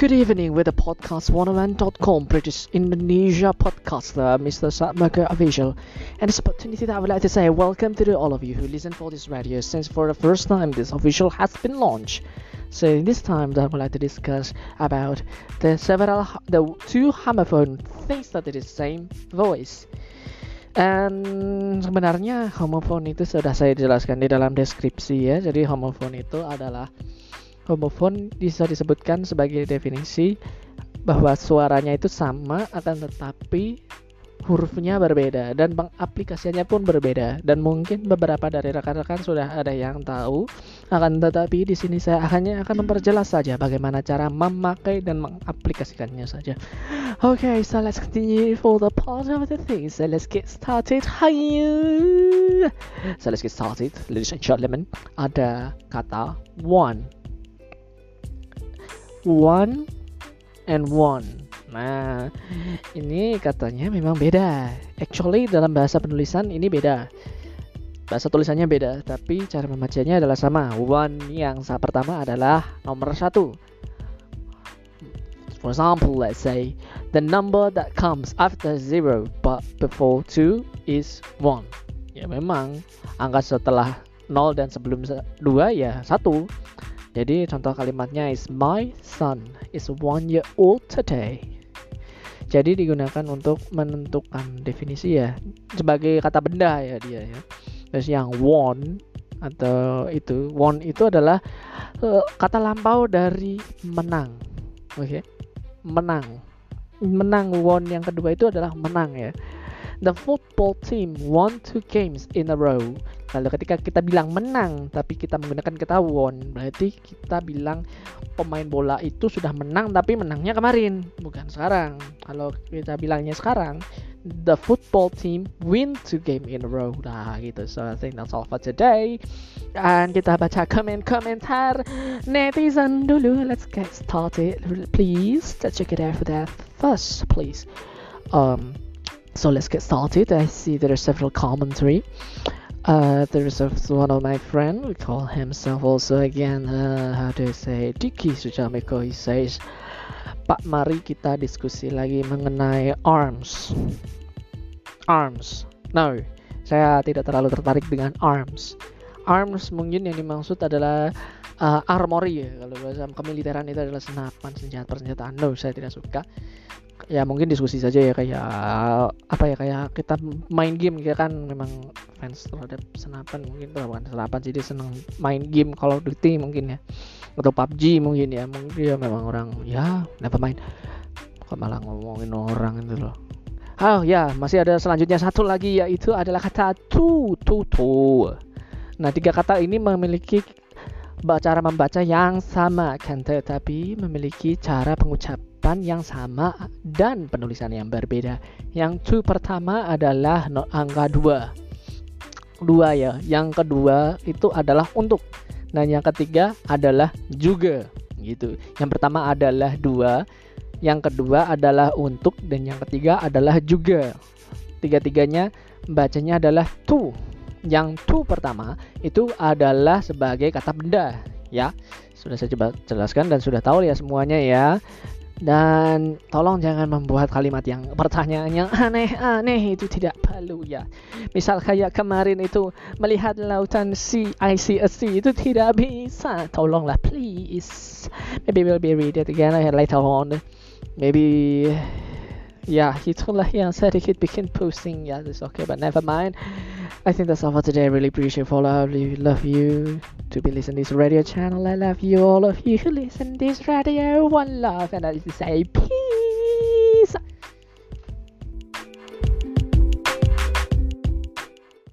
Good evening with the podcast 101.com British Indonesia podcaster uh, Mr. Satmaka Official. And this opportunity that I would like to say welcome to all of you who listen for this radio since for the first time this official has been launched. So in this time that I would like to discuss about the several the two homophone things that it is same voice. And sebenarnya homophone itu sudah saya jelaskan di dalam deskripsi ya. Jadi homophone itu adalah homofon bisa disebutkan sebagai definisi bahwa suaranya itu sama akan tetapi hurufnya berbeda dan pengaplikasiannya pun berbeda dan mungkin beberapa dari rekan-rekan sudah ada yang tahu akan tetapi di sini saya hanya akan memperjelas saja bagaimana cara memakai dan mengaplikasikannya saja. Okay, so let's continue for the part of the thing. So let's get started. Hi. So let's get started, ladies and gentlemen. Ada kata one one and one. Nah, ini katanya memang beda. Actually dalam bahasa penulisan ini beda. Bahasa tulisannya beda, tapi cara membacanya adalah sama. One yang saat pertama adalah nomor satu. For example, let's say the number that comes after zero but before two is one. Ya memang angka setelah nol dan sebelum dua ya satu. Jadi contoh kalimatnya is my son is one year old today. Jadi digunakan untuk menentukan definisi ya sebagai kata benda ya dia ya. Terus yang won atau itu won itu adalah uh, kata lampau dari menang. Oke. Okay? Menang. Menang won yang kedua itu adalah menang ya. The football team won two games in a row. Lalu ketika kita bilang menang tapi kita menggunakan kata won, berarti kita bilang pemain bola itu sudah menang tapi menangnya kemarin, bukan sekarang. Kalau kita bilangnya sekarang, the football team win two game in a row. Nah gitu. So I think that's all for today. Dan kita baca komen-komentar netizen dulu. Let's get started, please. Let's check it out for that first, please. Um, so let's get started. I see there are several commentary. Uh, there's one of my friend. We call himself also again. Uh, how do I say? Diki Sujamiko. He says, Pak, mari kita diskusi lagi mengenai arms. Arms. No, saya tidak terlalu tertarik dengan arms. Arms mungkin yang dimaksud adalah uh, armory ya. Kalau bahasa kemiliteran itu adalah senapan senjata persenjataan. No, saya tidak suka ya mungkin diskusi saja ya kayak apa ya kayak kita main game ya kan. Memang fans terhadap senapan mungkin bukan senapan dia seneng main game kalau Duty mungkin ya atau PUBG mungkin ya. Mungkin dia memang orang ya never main? Kok malah ngomongin orang itu loh. Oh ya, masih ada selanjutnya satu lagi yaitu adalah kata tu tu tu. Nah, tiga kata ini memiliki cara membaca yang sama kan tetapi memiliki cara pengucap ucapan yang sama dan penulisan yang berbeda. Yang tu pertama adalah angka dua, dua ya. Yang kedua itu adalah untuk. Dan yang ketiga adalah juga gitu. Yang pertama adalah dua, yang kedua adalah untuk dan yang ketiga adalah juga. Tiga-tiganya bacanya adalah tu. Yang tu pertama itu adalah sebagai kata benda ya. Sudah saya coba jelaskan dan sudah tahu ya semuanya ya. Dan tolong jangan membuat kalimat yang pertanyaan yang aneh-aneh itu tidak perlu ya. Misal kayak kemarin itu melihat lautan sea, itu tidak bisa. Tolonglah please. Maybe we'll be read it again later on. Maybe ya itulah yang sedikit bikin pusing ya. It's okay but never mind. I think that's all for today. I really appreciate all of you. Love you to be listening to this radio channel. I love you, all of you who listen to this radio. One love, and I just say peace.